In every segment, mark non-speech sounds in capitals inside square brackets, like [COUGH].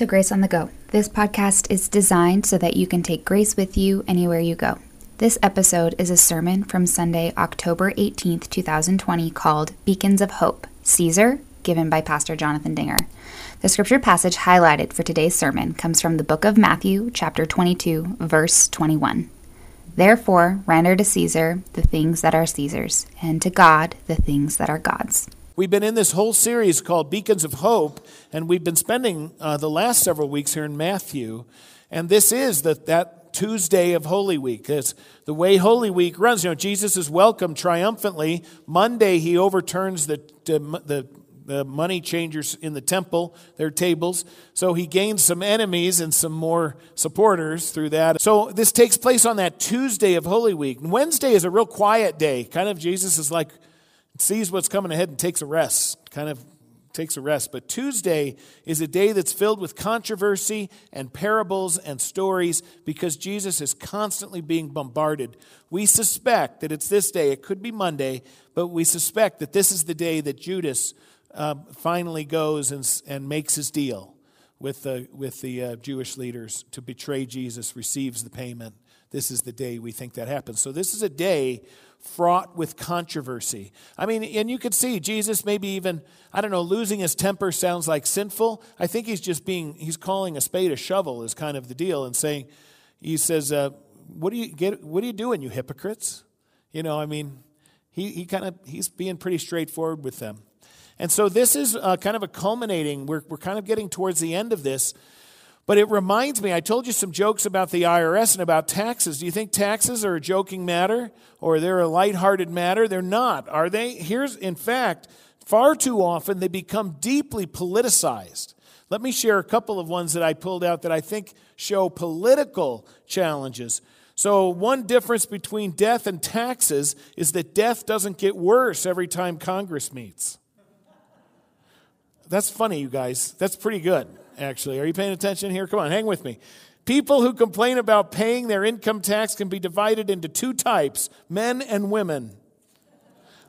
To Grace on the Go. This podcast is designed so that you can take grace with you anywhere you go. This episode is a sermon from Sunday, October 18th, 2020, called Beacons of Hope Caesar, given by Pastor Jonathan Dinger. The scripture passage highlighted for today's sermon comes from the book of Matthew, chapter 22, verse 21. Therefore, render to Caesar the things that are Caesar's, and to God the things that are God's. We've been in this whole series called Beacons of Hope, and we've been spending uh, the last several weeks here in Matthew. And this is the, that Tuesday of Holy Week. It's the way Holy Week runs. You know, Jesus is welcomed triumphantly. Monday, he overturns the, the, the money changers in the temple, their tables. So he gains some enemies and some more supporters through that. So this takes place on that Tuesday of Holy Week. Wednesday is a real quiet day. Kind of Jesus is like, sees what's coming ahead and takes a rest, kind of takes a rest. But Tuesday is a day that's filled with controversy and parables and stories because Jesus is constantly being bombarded. We suspect that it's this day, it could be Monday, but we suspect that this is the day that Judas uh, finally goes and, and makes his deal with the, with the uh, Jewish leaders to betray Jesus, receives the payment. This is the day we think that happens. So, this is a day fraught with controversy. I mean, and you could see Jesus maybe even, I don't know, losing his temper sounds like sinful. I think he's just being, he's calling a spade a shovel is kind of the deal and saying, he says, uh, what do you get, what are you doing, you hypocrites? You know, I mean, he, he kind of, he's being pretty straightforward with them. And so this is uh, kind of a culminating, we're, we're kind of getting towards the end of this. But it reminds me, I told you some jokes about the IRS and about taxes. Do you think taxes are a joking matter or they're a lighthearted matter? They're not, are they? Here's, in fact, far too often they become deeply politicized. Let me share a couple of ones that I pulled out that I think show political challenges. So, one difference between death and taxes is that death doesn't get worse every time Congress meets. That's funny, you guys. That's pretty good actually. Are you paying attention here? Come on, hang with me. People who complain about paying their income tax can be divided into two types men and women.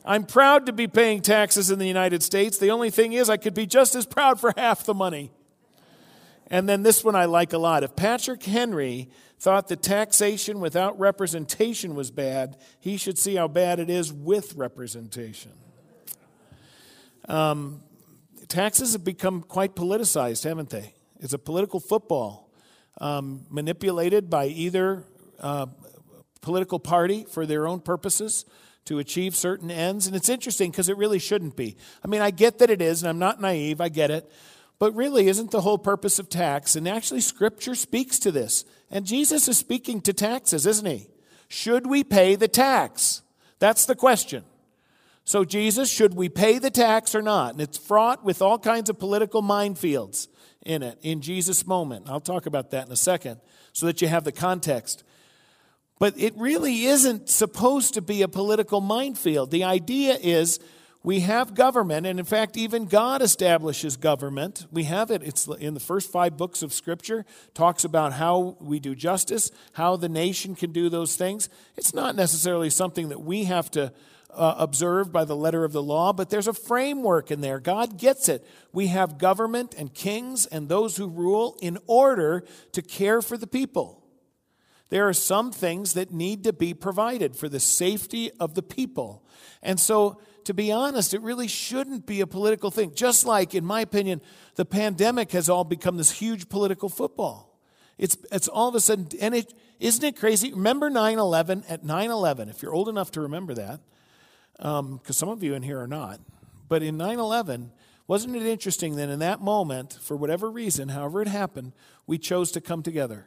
I'm proud to be paying taxes in the United States. The only thing is, I could be just as proud for half the money. And then this one I like a lot. If Patrick Henry thought that taxation without representation was bad, he should see how bad it is with representation. Um, taxes have become quite politicized, haven't they? It's a political football um, manipulated by either uh, political party for their own purposes to achieve certain ends. And it's interesting because it really shouldn't be. I mean, I get that it is, and I'm not naive, I get it. But really, isn't the whole purpose of tax? And actually, Scripture speaks to this. And Jesus is speaking to taxes, isn't he? Should we pay the tax? That's the question. So, Jesus, should we pay the tax or not? And it's fraught with all kinds of political minefields in it in Jesus' moment. I'll talk about that in a second so that you have the context. But it really isn't supposed to be a political minefield. The idea is we have government, and in fact, even God establishes government. We have it. It's in the first five books of Scripture, talks about how we do justice, how the nation can do those things. It's not necessarily something that we have to uh, observed by the letter of the law, but there's a framework in there. God gets it. We have government and kings and those who rule in order to care for the people. There are some things that need to be provided for the safety of the people. And so, to be honest, it really shouldn't be a political thing. Just like, in my opinion, the pandemic has all become this huge political football. It's, it's all of a sudden, and it, isn't it crazy? Remember 9 11? At 9 11, if you're old enough to remember that, because um, some of you in here are not. But in 9 11, wasn't it interesting that in that moment, for whatever reason, however it happened, we chose to come together?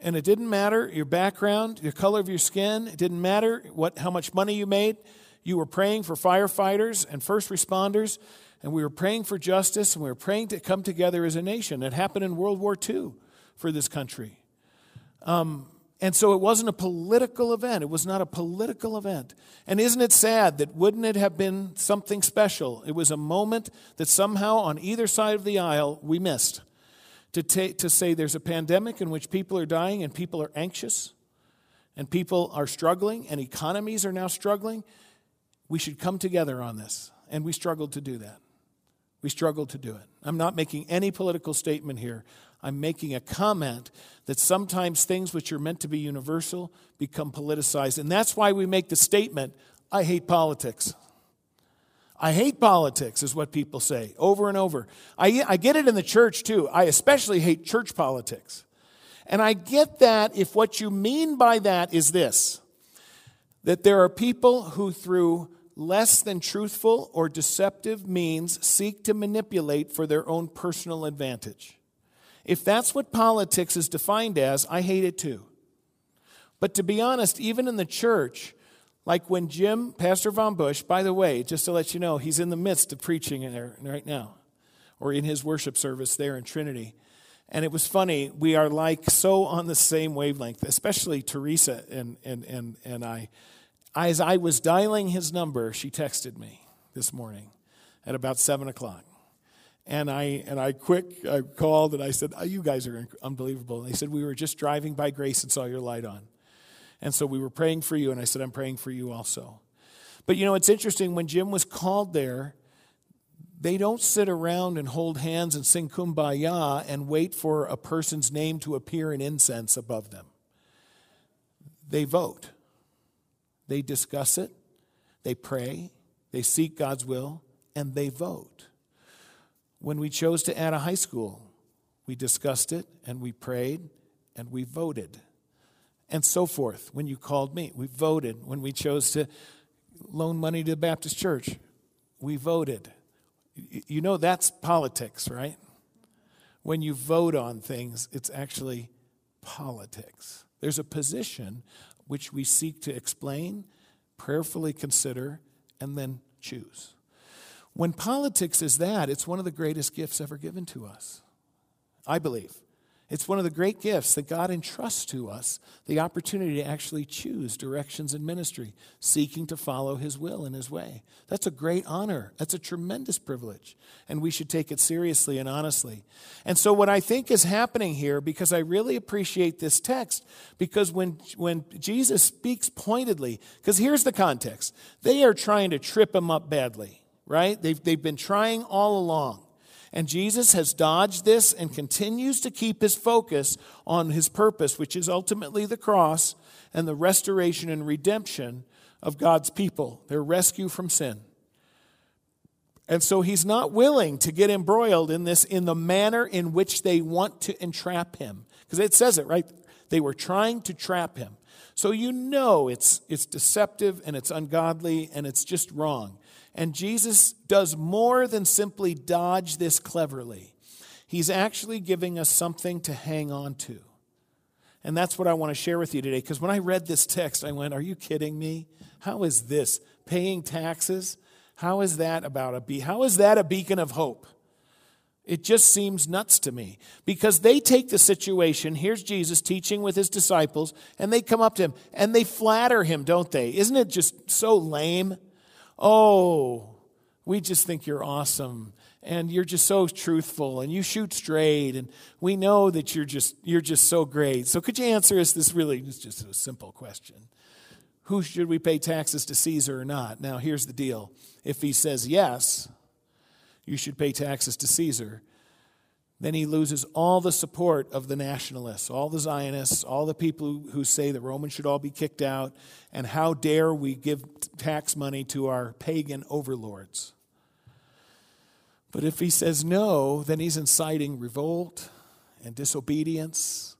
And it didn't matter your background, your color of your skin, it didn't matter what, how much money you made. You were praying for firefighters and first responders, and we were praying for justice, and we were praying to come together as a nation. It happened in World War II for this country. Um, and so it wasn't a political event. It was not a political event. And isn't it sad that wouldn't it have been something special? It was a moment that somehow on either side of the aisle we missed. To, ta- to say there's a pandemic in which people are dying and people are anxious and people are struggling and economies are now struggling. We should come together on this. And we struggled to do that. We struggled to do it. I'm not making any political statement here. I'm making a comment that sometimes things which are meant to be universal become politicized. And that's why we make the statement I hate politics. I hate politics, is what people say over and over. I, I get it in the church too. I especially hate church politics. And I get that if what you mean by that is this that there are people who, through less than truthful or deceptive means, seek to manipulate for their own personal advantage. If that's what politics is defined as, I hate it too. But to be honest, even in the church, like when Jim, Pastor Von Bush, by the way, just to let you know, he's in the midst of preaching in there right now, or in his worship service there in Trinity. And it was funny, we are like so on the same wavelength, especially Teresa and, and, and, and I. As I was dialing his number, she texted me this morning at about 7 o'clock. And I, and I quick I called and I said, oh, You guys are unbelievable. And they said, We were just driving by Grace and saw your light on. And so we were praying for you. And I said, I'm praying for you also. But you know, it's interesting. When Jim was called there, they don't sit around and hold hands and sing kumbaya and wait for a person's name to appear in incense above them. They vote, they discuss it, they pray, they seek God's will, and they vote. When we chose to add a high school, we discussed it and we prayed and we voted. And so forth. When you called me, we voted. When we chose to loan money to the Baptist church, we voted. You know that's politics, right? When you vote on things, it's actually politics. There's a position which we seek to explain, prayerfully consider, and then choose. When politics is that, it's one of the greatest gifts ever given to us. I believe. It's one of the great gifts that God entrusts to us the opportunity to actually choose directions in ministry, seeking to follow His will and His way. That's a great honor. That's a tremendous privilege. And we should take it seriously and honestly. And so, what I think is happening here, because I really appreciate this text, because when, when Jesus speaks pointedly, because here's the context they are trying to trip Him up badly right? They've, they've been trying all along. And Jesus has dodged this and continues to keep his focus on his purpose, which is ultimately the cross and the restoration and redemption of God's people, their rescue from sin. And so he's not willing to get embroiled in this in the manner in which they want to entrap him. Because it says it, right? They were trying to trap him. So you know it's, it's deceptive and it's ungodly and it's just wrong. And Jesus does more than simply dodge this cleverly. He's actually giving us something to hang on to. And that's what I want to share with you today. Because when I read this text, I went, Are you kidding me? How is this? Paying taxes? How is that about a be- how is that a beacon of hope? It just seems nuts to me because they take the situation. Here's Jesus teaching with his disciples, and they come up to him and they flatter him, don't they? Isn't it just so lame? Oh, we just think you're awesome and you're just so truthful and you shoot straight and we know that you're just you're just so great. So could you answer us this really it's just a simple question. Who should we pay taxes to Caesar or not? Now here's the deal. If he says yes, you should pay taxes to Caesar then he loses all the support of the nationalists, all the Zionists, all the people who say the Romans should all be kicked out, and how dare we give tax money to our pagan overlords. But if he says no, then he's inciting revolt and disobedience,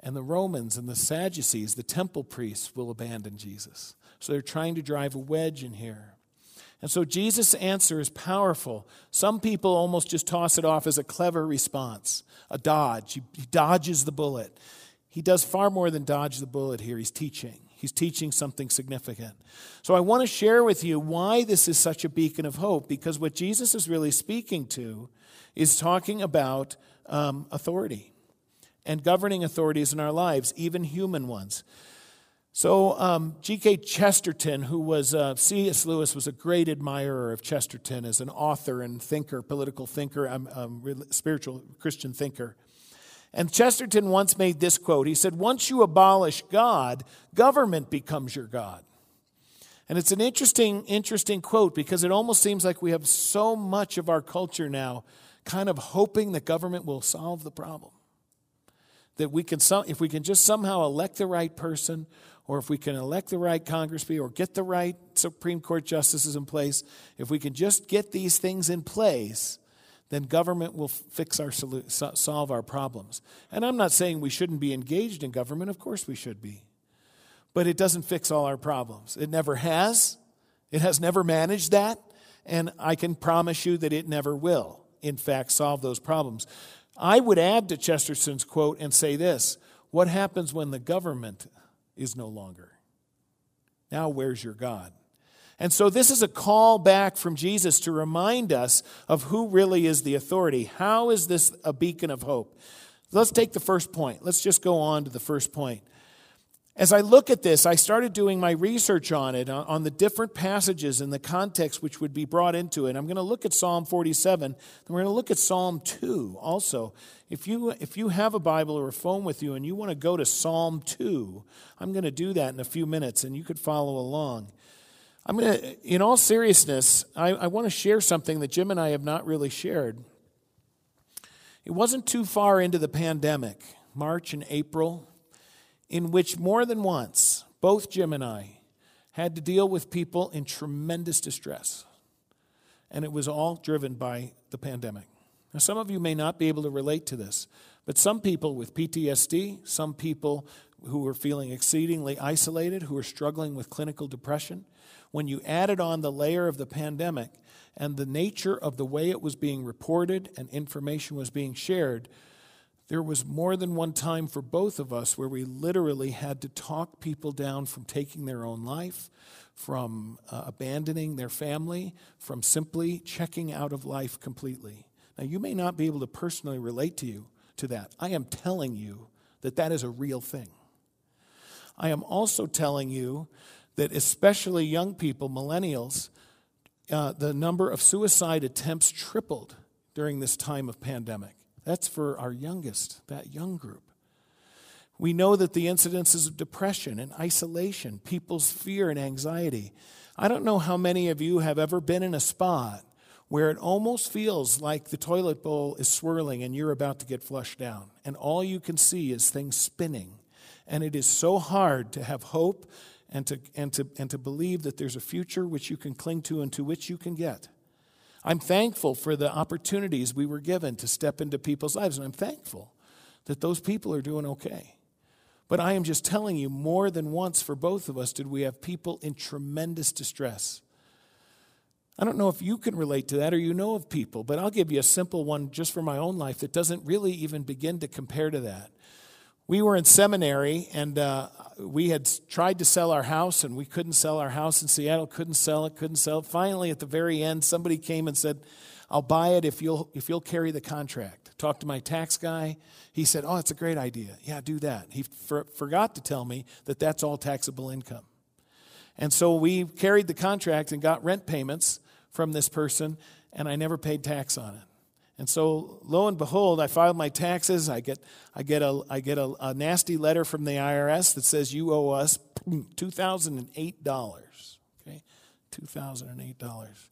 and the Romans and the Sadducees, the temple priests, will abandon Jesus. So they're trying to drive a wedge in here. And so Jesus' answer is powerful. Some people almost just toss it off as a clever response, a dodge. He, he, dodges the bullet. He does far more than dodge the bullet here. He's teaching. He's teaching something significant. So I want to share with you why this is such a beacon of hope, because what Jesus is really speaking to is talking about um, authority and governing authorities in our lives, even human ones. So, um, G.K. Chesterton, who was, uh, C.S. Lewis was a great admirer of Chesterton as an author and thinker, political thinker, um, um, spiritual Christian thinker. And Chesterton once made this quote He said, Once you abolish God, government becomes your God. And it's an interesting, interesting quote because it almost seems like we have so much of our culture now kind of hoping that government will solve the problem. That we can, if we can just somehow elect the right person, or if we can elect the right congressman, or get the right Supreme Court justices in place, if we can just get these things in place, then government will fix our solve our problems. And I'm not saying we shouldn't be engaged in government. Of course we should be but it doesn't fix all our problems. It never has. It has never managed that, and I can promise you that it never will, in fact, solve those problems. I would add to Chesterton's quote and say this What happens when the government is no longer? Now, where's your God? And so, this is a call back from Jesus to remind us of who really is the authority. How is this a beacon of hope? Let's take the first point. Let's just go on to the first point. As I look at this, I started doing my research on it, on the different passages and the context which would be brought into it. I'm going to look at Psalm 47, and we're going to look at Psalm 2 also. If you, if you have a Bible or a phone with you and you want to go to Psalm 2, I'm going to do that in a few minutes, and you could follow along. I'm going to, in all seriousness, I, I want to share something that Jim and I have not really shared. It wasn't too far into the pandemic, March and April in which more than once, both Jim and I had to deal with people in tremendous distress. And it was all driven by the pandemic. Now, some of you may not be able to relate to this, but some people with PTSD, some people who are feeling exceedingly isolated, who are struggling with clinical depression, when you added on the layer of the pandemic and the nature of the way it was being reported and information was being shared, there was more than one time for both of us where we literally had to talk people down from taking their own life, from uh, abandoning their family, from simply checking out of life completely. Now, you may not be able to personally relate to you to that. I am telling you that that is a real thing. I am also telling you that especially young people, millennials, uh, the number of suicide attempts tripled during this time of pandemic. That's for our youngest, that young group. We know that the incidences of depression and isolation, people's fear and anxiety. I don't know how many of you have ever been in a spot where it almost feels like the toilet bowl is swirling and you're about to get flushed down, and all you can see is things spinning. And it is so hard to have hope and to, and to, and to believe that there's a future which you can cling to and to which you can get. I'm thankful for the opportunities we were given to step into people's lives, and I'm thankful that those people are doing okay. But I am just telling you, more than once for both of us did we have people in tremendous distress. I don't know if you can relate to that or you know of people, but I'll give you a simple one just for my own life that doesn't really even begin to compare to that we were in seminary and uh, we had tried to sell our house and we couldn't sell our house in Seattle, couldn't sell it, couldn't sell it. Finally, at the very end, somebody came and said, I'll buy it if you'll, if you'll carry the contract. Talked to my tax guy. He said, Oh, it's a great idea. Yeah, do that. He for, forgot to tell me that that's all taxable income. And so we carried the contract and got rent payments from this person, and I never paid tax on it. And so, lo and behold, I filed my taxes. I get, I get, a, I get a, a nasty letter from the IRS that says you owe us $2,008. Okay? $2,008.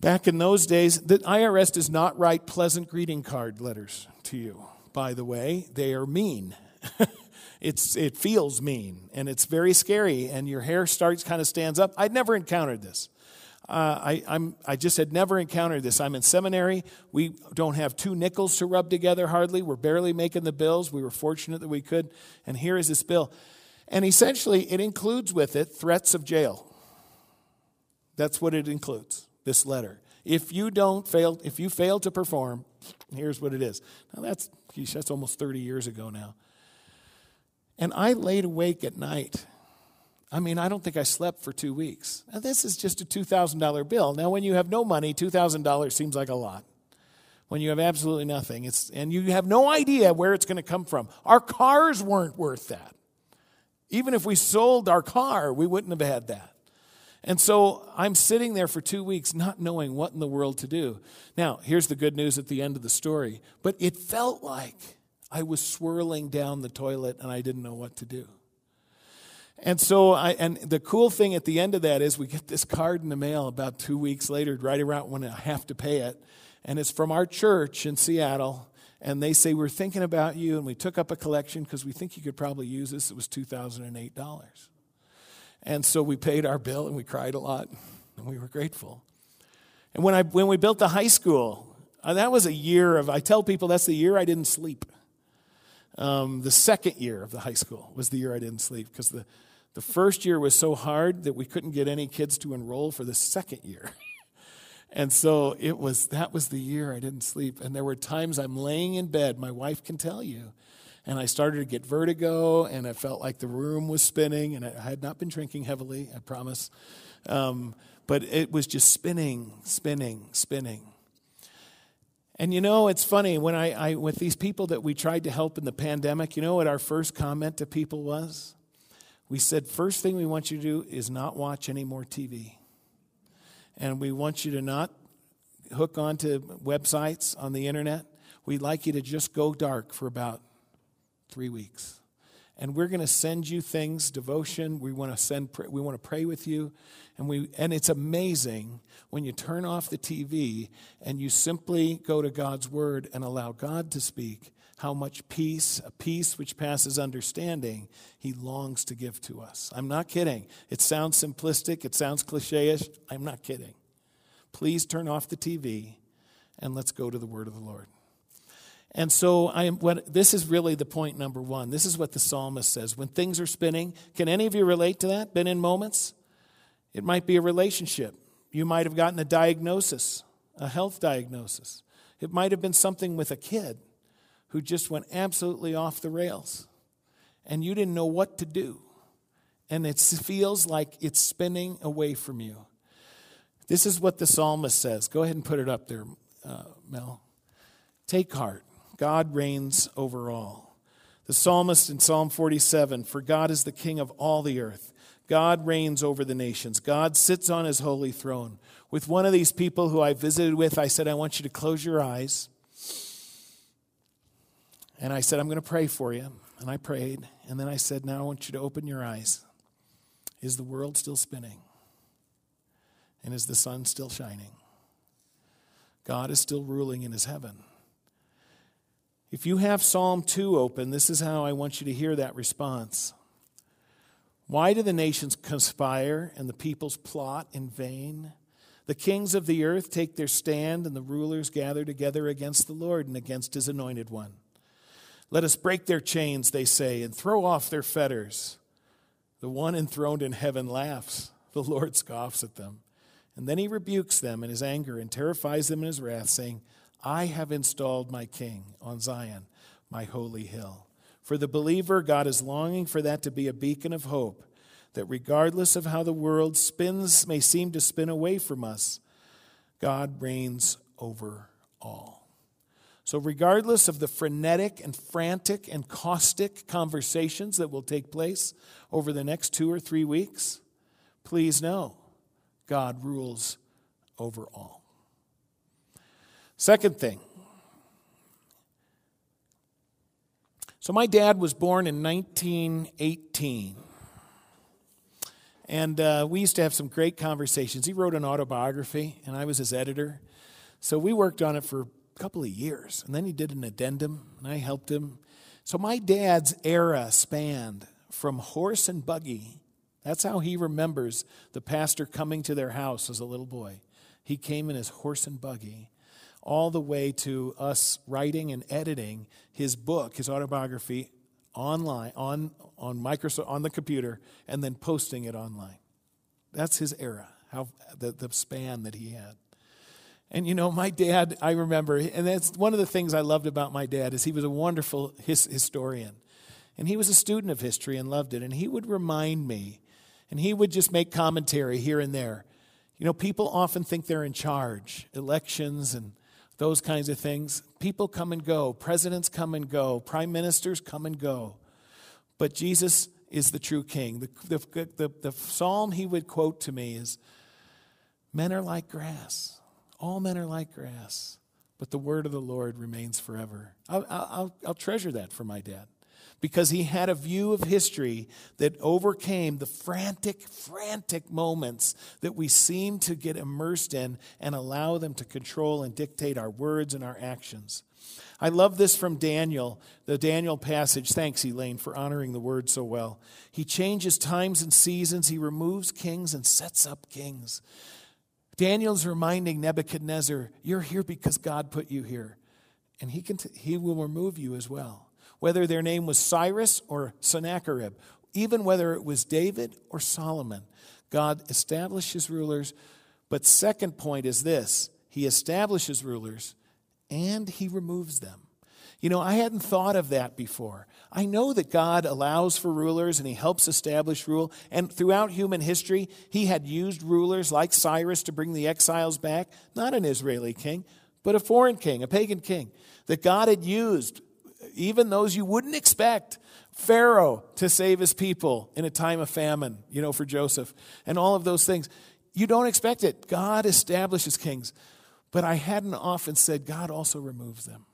Back in those days, the IRS does not write pleasant greeting card letters to you, by the way. They are mean. [LAUGHS] it's, it feels mean, and it's very scary, and your hair starts kind of stands up. I'd never encountered this. Uh, I, I'm, I just had never encountered this. I'm in seminary. We don't have two nickels to rub together hardly. We're barely making the bills. We were fortunate that we could. And here is this bill. And essentially, it includes with it threats of jail. That's what it includes, this letter. If you don't fail, if you fail to perform, here's what it is. Now that's, geez, that's almost 30 years ago now. And I laid awake at night I mean, I don't think I slept for two weeks. Now, this is just a $2,000 bill. Now, when you have no money, $2,000 seems like a lot. When you have absolutely nothing, it's, and you have no idea where it's going to come from. Our cars weren't worth that. Even if we sold our car, we wouldn't have had that. And so I'm sitting there for two weeks not knowing what in the world to do. Now, here's the good news at the end of the story. But it felt like I was swirling down the toilet and I didn't know what to do. And so, I, and the cool thing at the end of that is we get this card in the mail about two weeks later, right around when I have to pay it. And it's from our church in Seattle. And they say, We're thinking about you. And we took up a collection because we think you could probably use this. It was $2,008. And so we paid our bill and we cried a lot. And we were grateful. And when, I, when we built the high school, uh, that was a year of, I tell people that's the year I didn't sleep. Um, the second year of the high school was the year I didn't sleep because the, the first year was so hard that we couldn't get any kids to enroll for the second year. [LAUGHS] and so it was that was the year I didn't sleep. And there were times I'm laying in bed, my wife can tell you, and I started to get vertigo, and I felt like the room was spinning, and I had not been drinking heavily, I promise. Um, but it was just spinning, spinning, spinning. And you know, it's funny when I, I, with these people that we tried to help in the pandemic, you know what our first comment to people was? We said, first thing we want you to do is not watch any more TV. And we want you to not hook onto websites on the internet. We'd like you to just go dark for about three weeks. And we're going to send you things, devotion. We want to send, we want to pray with you. And, we, and it's amazing when you turn off the TV and you simply go to God's word and allow God to speak how much peace, a peace which passes understanding, he longs to give to us. I'm not kidding. It sounds simplistic, it sounds cliche ish. I'm not kidding. Please turn off the TV and let's go to the word of the Lord. And so I am what this is really the point number 1. This is what the psalmist says. When things are spinning, can any of you relate to that? Been in moments? It might be a relationship. You might have gotten a diagnosis, a health diagnosis. It might have been something with a kid who just went absolutely off the rails and you didn't know what to do. And it feels like it's spinning away from you. This is what the psalmist says. Go ahead and put it up there, uh, Mel. Take heart. God reigns over all. The psalmist in Psalm 47 For God is the king of all the earth. God reigns over the nations. God sits on his holy throne. With one of these people who I visited with, I said, I want you to close your eyes. And I said, I'm going to pray for you. And I prayed. And then I said, Now I want you to open your eyes. Is the world still spinning? And is the sun still shining? God is still ruling in his heaven. If you have Psalm 2 open, this is how I want you to hear that response. Why do the nations conspire and the peoples plot in vain? The kings of the earth take their stand, and the rulers gather together against the Lord and against his anointed one. Let us break their chains, they say, and throw off their fetters. The one enthroned in heaven laughs, the Lord scoffs at them. And then he rebukes them in his anger and terrifies them in his wrath, saying, I have installed my king on Zion, my holy hill. For the believer, God is longing for that to be a beacon of hope, that regardless of how the world spins, may seem to spin away from us, God reigns over all. So, regardless of the frenetic and frantic and caustic conversations that will take place over the next two or three weeks, please know God rules over all. Second thing, So, my dad was born in 1918. And uh, we used to have some great conversations. He wrote an autobiography, and I was his editor. So, we worked on it for a couple of years. And then he did an addendum, and I helped him. So, my dad's era spanned from horse and buggy. That's how he remembers the pastor coming to their house as a little boy. He came in his horse and buggy all the way to us writing and editing his book, his autobiography, online on on Microsoft on the computer, and then posting it online. That's his era. How the, the span that he had. And you know, my dad, I remember, and that's one of the things I loved about my dad is he was a wonderful his, historian. And he was a student of history and loved it. And he would remind me, and he would just make commentary here and there. You know, people often think they're in charge, elections and those kinds of things. People come and go, presidents come and go, prime ministers come and go. But Jesus is the true king. The, the, the, the, psalm he would quote to me is Men are like grass, all men are like grass, but the word of the Lord remains forever. I'll, I'll, I'll treasure that for my dad. Because he had a view of history that overcame the frantic, frantic moments that we seem to get immersed in and allow them to control and dictate our words and our actions. I love this from Daniel, the Daniel passage. Thanks, Elaine, for honoring the word so well. He changes times and seasons, he removes kings and sets up kings. Daniel's reminding Nebuchadnezzar, You're here because God put you here, and he, can t- he will remove you as well. Whether their name was Cyrus or Sennacherib, even whether it was David or Solomon, God establishes rulers. But second point is this He establishes rulers and he removes them. You know, I hadn't thought of that before. I know that God allows for rulers and he helps establish rule. And throughout human history, he had used rulers like Cyrus to bring the exiles back, not an Israeli king, but a foreign king, a pagan king, that God had used, even those you wouldn't expect. Pharaoh to save his people in a time of famine, you know, for Joseph, and all of those things. You don't expect it. God establishes kings. But I hadn't often said, God also removes them.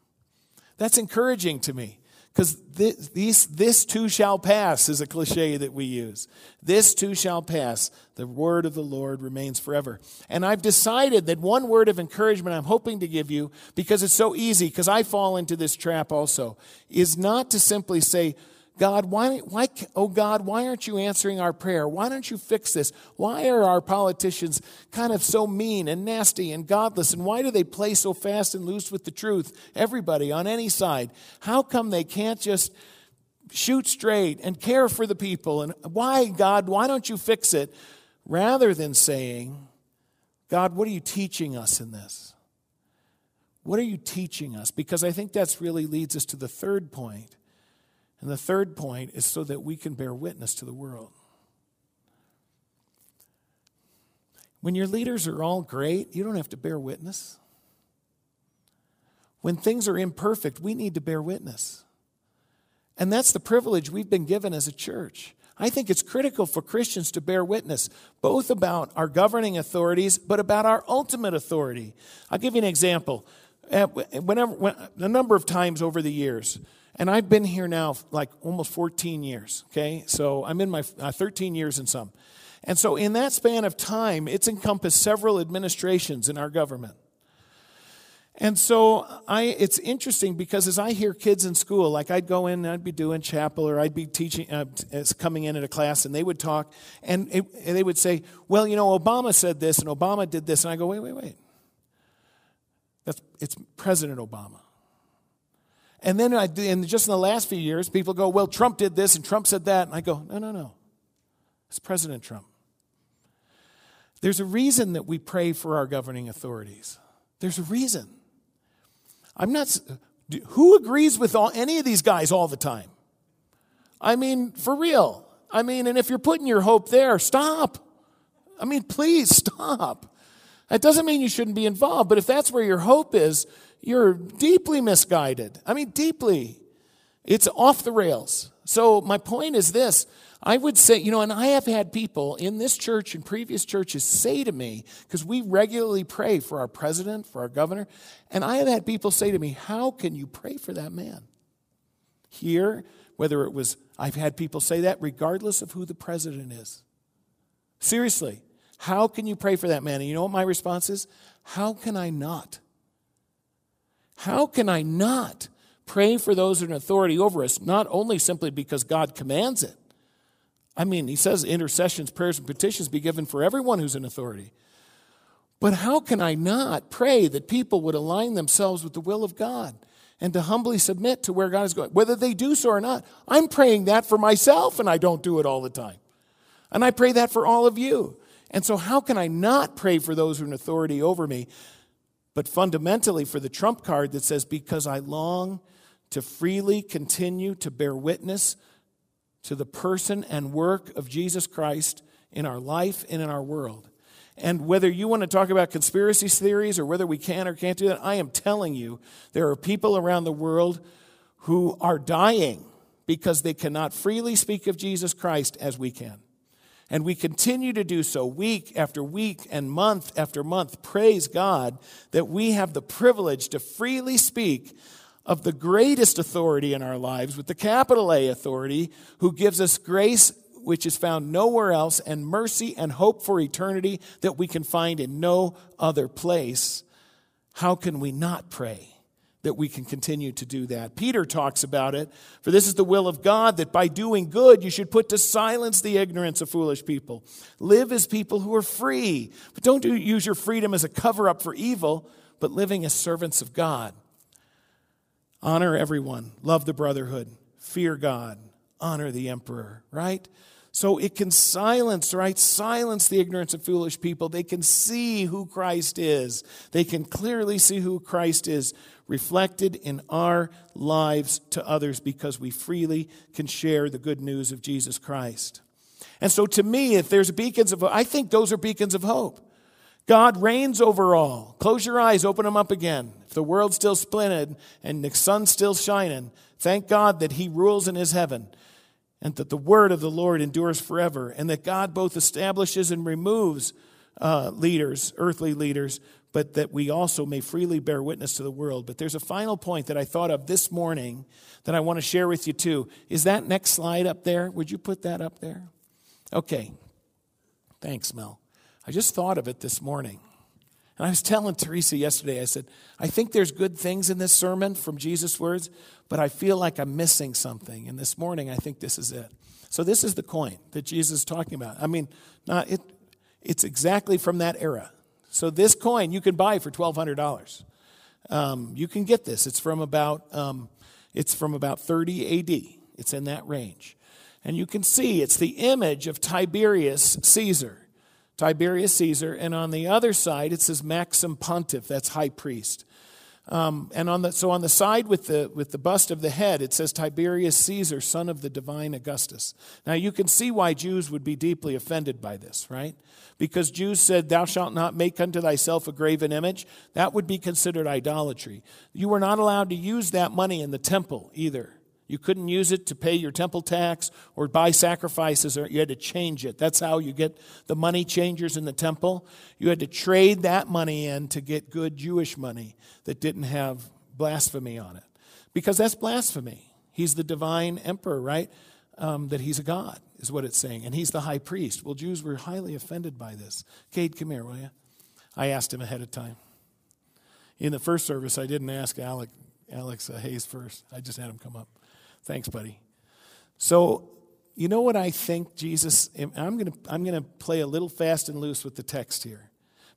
That's encouraging to me because this, this too shall pass is a cliche that we use. This too shall pass. The word of the Lord remains forever. And I've decided that one word of encouragement I'm hoping to give you, because it's so easy, because I fall into this trap also, is not to simply say, God, why, why, oh God, why aren't you answering our prayer? Why don't you fix this? Why are our politicians kind of so mean and nasty and godless? And why do they play so fast and loose with the truth? Everybody on any side. How come they can't just shoot straight and care for the people? And why, God, why don't you fix it? Rather than saying, God, what are you teaching us in this? What are you teaching us? Because I think that's really leads us to the third point and the third point is so that we can bear witness to the world. When your leaders are all great, you don't have to bear witness. When things are imperfect, we need to bear witness. And that's the privilege we've been given as a church. I think it's critical for Christians to bear witness, both about our governing authorities, but about our ultimate authority. I'll give you an example. Whenever, when, a number of times over the years, and I've been here now like almost 14 years, okay? So I'm in my uh, 13 years and some. And so in that span of time, it's encompassed several administrations in our government. And so I, it's interesting because as I hear kids in school, like I'd go in and I'd be doing chapel or I'd be teaching, uh, coming in at a class, and they would talk, and, it, and they would say, "Well, you know, Obama said this, and Obama did this," and I go, "Wait, wait, wait. That's it's President Obama." And then I, and just in the last few years, people go, well, Trump did this and Trump said that. And I go, no, no, no. It's President Trump. There's a reason that we pray for our governing authorities. There's a reason. I'm not, who agrees with all, any of these guys all the time? I mean, for real. I mean, and if you're putting your hope there, stop. I mean, please stop. That doesn't mean you shouldn't be involved, but if that's where your hope is, you're deeply misguided. I mean, deeply. It's off the rails. So, my point is this I would say, you know, and I have had people in this church and previous churches say to me, because we regularly pray for our president, for our governor, and I have had people say to me, How can you pray for that man? Here, whether it was, I've had people say that regardless of who the president is. Seriously, how can you pray for that man? And you know what my response is? How can I not? How can I not pray for those in authority over us, not only simply because God commands it? I mean, he says intercessions, prayers, and petitions be given for everyone who's in authority. But how can I not pray that people would align themselves with the will of God and to humbly submit to where God is going? Whether they do so or not, I'm praying that for myself and I don't do it all the time. And I pray that for all of you. And so, how can I not pray for those who are in authority over me but fundamentally for the trump card that says, Because I long to freely continue to bear witness to the person and work of Jesus Christ in our life and in our world. And whether you want to talk about conspiracy theories or whether we can or can't do that, I am telling you, there are people around the world who are dying because they cannot freely speak of Jesus Christ as we can. And we continue to do so week after week and month after month. Praise God that we have the privilege to freely speak of the greatest authority in our lives, with the capital A authority, who gives us grace which is found nowhere else, and mercy and hope for eternity that we can find in no other place, how can we not pray? That we can continue to do that. Peter talks about it. For this is the will of God that by doing good you should put to silence the ignorance of foolish people. Live as people who are free. But don't do, use your freedom as a cover up for evil, but living as servants of God. Honor everyone, love the brotherhood, fear God, honor the emperor, right? So it can silence, right? Silence the ignorance of foolish people. They can see who Christ is. They can clearly see who Christ is reflected in our lives to others because we freely can share the good news of Jesus Christ. And so to me, if there's beacons of I think those are beacons of hope. God reigns over all. Close your eyes, open them up again. If the world's still splinted and the sun's still shining, thank God that He rules in His heaven and that the word of the Lord endures forever, and that God both establishes and removes uh, leaders, earthly leaders, but that we also may freely bear witness to the world. But there's a final point that I thought of this morning that I want to share with you too. Is that next slide up there? Would you put that up there? Okay. Thanks, Mel. I just thought of it this morning. And I was telling Teresa yesterday, I said, I think there's good things in this sermon from Jesus' words, but I feel like I'm missing something. And this morning, I think this is it. So this is the coin that Jesus is talking about. I mean, not it, it's exactly from that era. So this coin you can buy for $1,200. Um, you can get this. It's from about um, it's from about 30 AD. It's in that range, and you can see it's the image of Tiberius Caesar. Tiberius Caesar, and on the other side it says Maxim Pontiff, that's high priest. Um, and on the, so on the side with the, with the bust of the head, it says Tiberius Caesar, son of the divine Augustus. Now you can see why Jews would be deeply offended by this, right? Because Jews said, Thou shalt not make unto thyself a graven image. That would be considered idolatry. You were not allowed to use that money in the temple either. You couldn't use it to pay your temple tax or buy sacrifices, or you had to change it. That's how you get the money changers in the temple. You had to trade that money in to get good Jewish money that didn't have blasphemy on it. Because that's blasphemy. He's the divine emperor, right? Um, that he's a god, is what it's saying. And he's the high priest. Well, Jews were highly offended by this. Cade, come here, will you? I asked him ahead of time. In the first service, I didn't ask Alec, Alex uh, Hayes first. I just had him come up. Thanks, buddy. So, you know what I think Jesus, I'm going to I'm going to play a little fast and loose with the text here.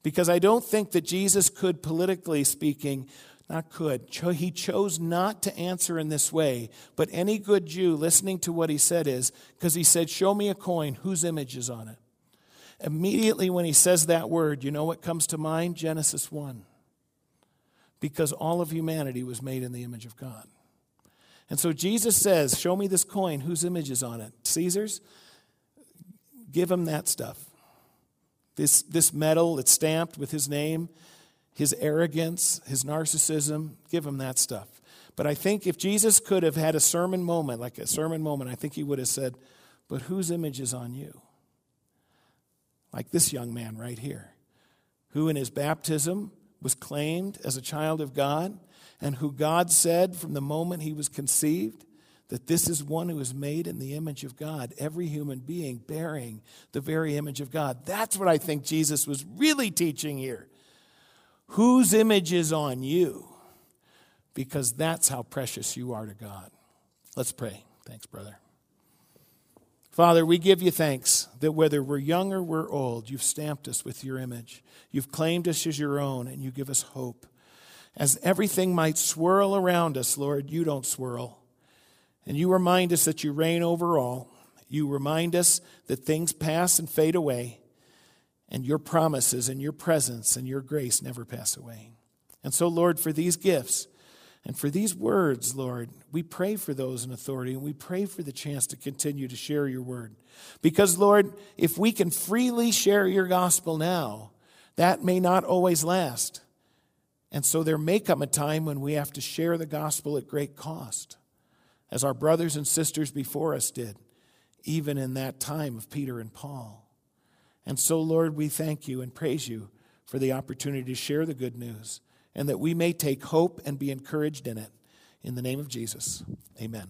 Because I don't think that Jesus could, politically speaking, not could, he chose not to answer in this way. But any good Jew listening to what he said is, because he said, Show me a coin, whose image is on it? Immediately when he says that word, you know what comes to mind? Genesis 1. Because all of humanity was made in the image of God. And so Jesus says, Show me this coin. Whose image is on it? Caesar's? Give him that stuff. This, this metal that's stamped with his name, his arrogance, his narcissism, give him that stuff. But I think if Jesus could have had a sermon moment, like a sermon moment, I think he would have said, But whose image is on you? Like this young man right here, who in his baptism was claimed as a child of God and who God said from the moment he was conceived that this is one who is made in the image of God, every human being bearing the very image of God. That's what I think Jesus was really teaching here. Whose image is on you? Because that's how precious you are to God. Let's pray. Thanks, brother. Father, we give you thanks that whether we're young or we're old, you've stamped us with your image. You've claimed us as your own, and you give us hope. As everything might swirl around us, Lord, you don't swirl. And you remind us that you reign over all. You remind us that things pass and fade away, and your promises and your presence and your grace never pass away. And so, Lord, for these gifts and for these words, Lord, we pray for those in authority and we pray for the chance to continue to share your word. Because, Lord, if we can freely share your gospel now, that may not always last. And so there may come a time when we have to share the gospel at great cost, as our brothers and sisters before us did, even in that time of Peter and Paul. And so, Lord, we thank you and praise you for the opportunity to share the good news, and that we may take hope and be encouraged in it. In the name of Jesus, amen.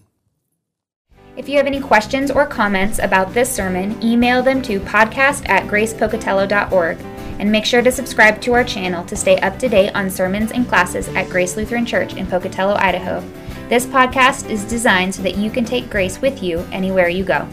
If you have any questions or comments about this sermon, email them to podcast at gracepocatello.org and make sure to subscribe to our channel to stay up to date on sermons and classes at Grace Lutheran Church in Pocatello, Idaho. This podcast is designed so that you can take grace with you anywhere you go.